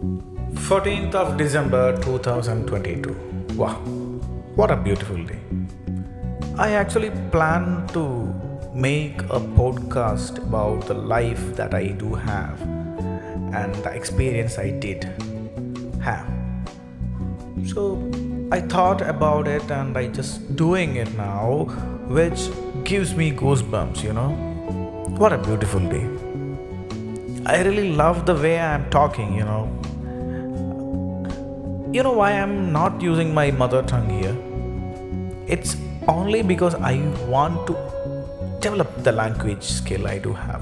14th of December 2022. Wow, what a beautiful day. I actually plan to make a podcast about the life that I do have and the experience I did have. So I thought about it and I just doing it now, which gives me goosebumps, you know. What a beautiful day. I really love the way I'm talking, you know. You know why I'm not using my mother tongue here? It's only because I want to develop the language skill I do have.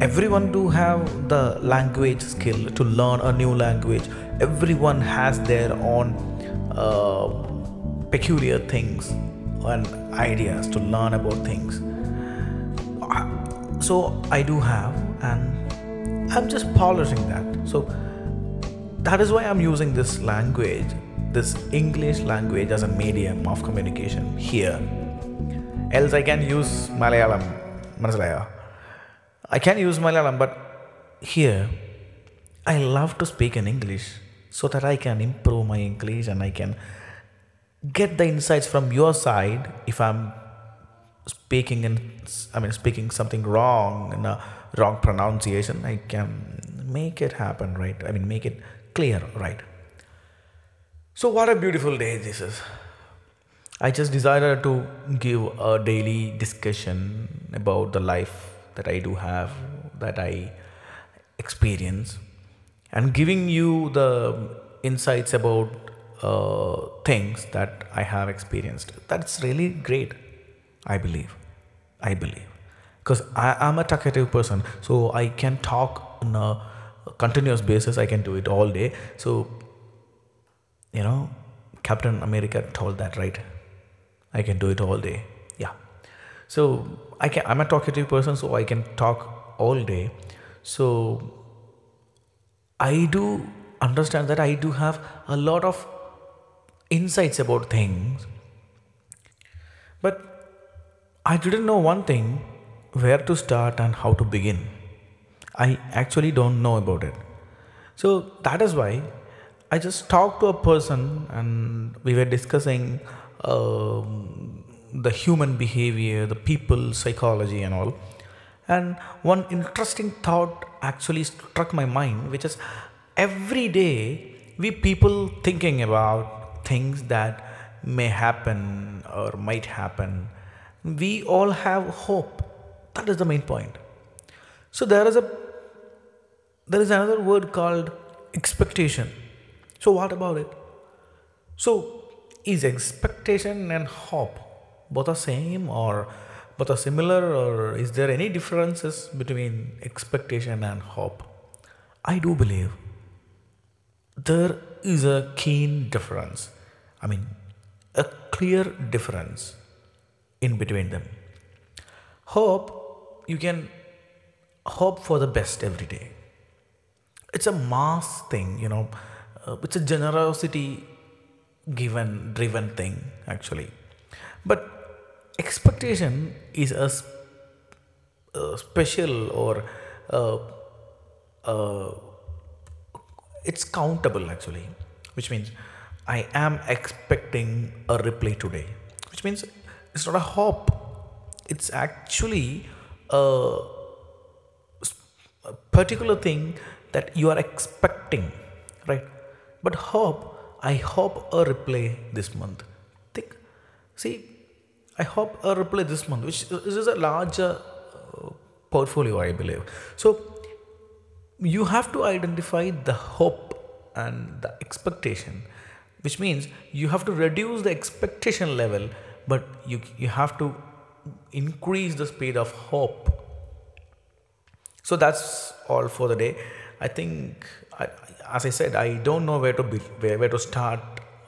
Everyone do have the language skill to learn a new language. Everyone has their own uh, peculiar things and ideas to learn about things. So I do have, and I'm just polishing that. So that is why I'm using this language, this English language, as a medium of communication here. Else, I can use Malayalam. I can use Malayalam, but here, I love to speak in English so that I can improve my English and I can get the insights from your side if I'm speaking in I mean speaking something wrong in a wrong pronunciation I can make it happen right I mean make it clear right so what a beautiful day this is I just decided to give a daily discussion about the life that I do have that I experience and giving you the insights about uh, things that I have experienced that's really great I believe. I believe. Because I am a talkative person, so I can talk on a continuous basis. I can do it all day. So, you know, Captain America told that, right? I can do it all day. Yeah. So I can. I'm a talkative person, so I can talk all day. So I do understand that I do have a lot of insights about things, but I didn't know one thing where to start and how to begin. I actually don't know about it. So that is why I just talked to a person and we were discussing um, the human behavior, the people psychology, and all. And one interesting thought actually struck my mind, which is every day we people thinking about things that may happen or might happen we all have hope that is the main point so there is a there is another word called expectation so what about it so is expectation and hope both the same or both are similar or is there any differences between expectation and hope i do believe there is a keen difference i mean a clear difference in between them. Hope, you can hope for the best every day. It's a mass thing, you know, uh, it's a generosity given, driven thing, actually. But expectation is a, a special or uh, uh, it's countable actually, which means I am expecting a reply today, which means it's not a hope. It's actually a, a particular thing that you are expecting right? But hope i hope a reply this month. Think see i hope a reply this month which is a larger uh, portfolio i believe. So you have to identify the hope and the expectation which means you have to reduce the expectation level but you you have to increase the speed of hope. So that's all for the day i think I, as i said i don't know where to be where, where to start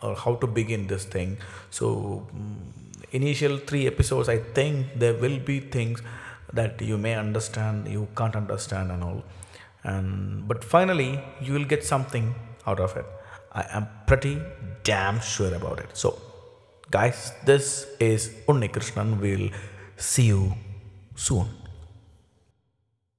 or how to begin this thing. So mm, initial three episodes i think there will be things that you may understand you can't understand and all. And but finally you will get something out of it. I am pretty damn sure about it. So guys this is unni krishnan we'll see you soon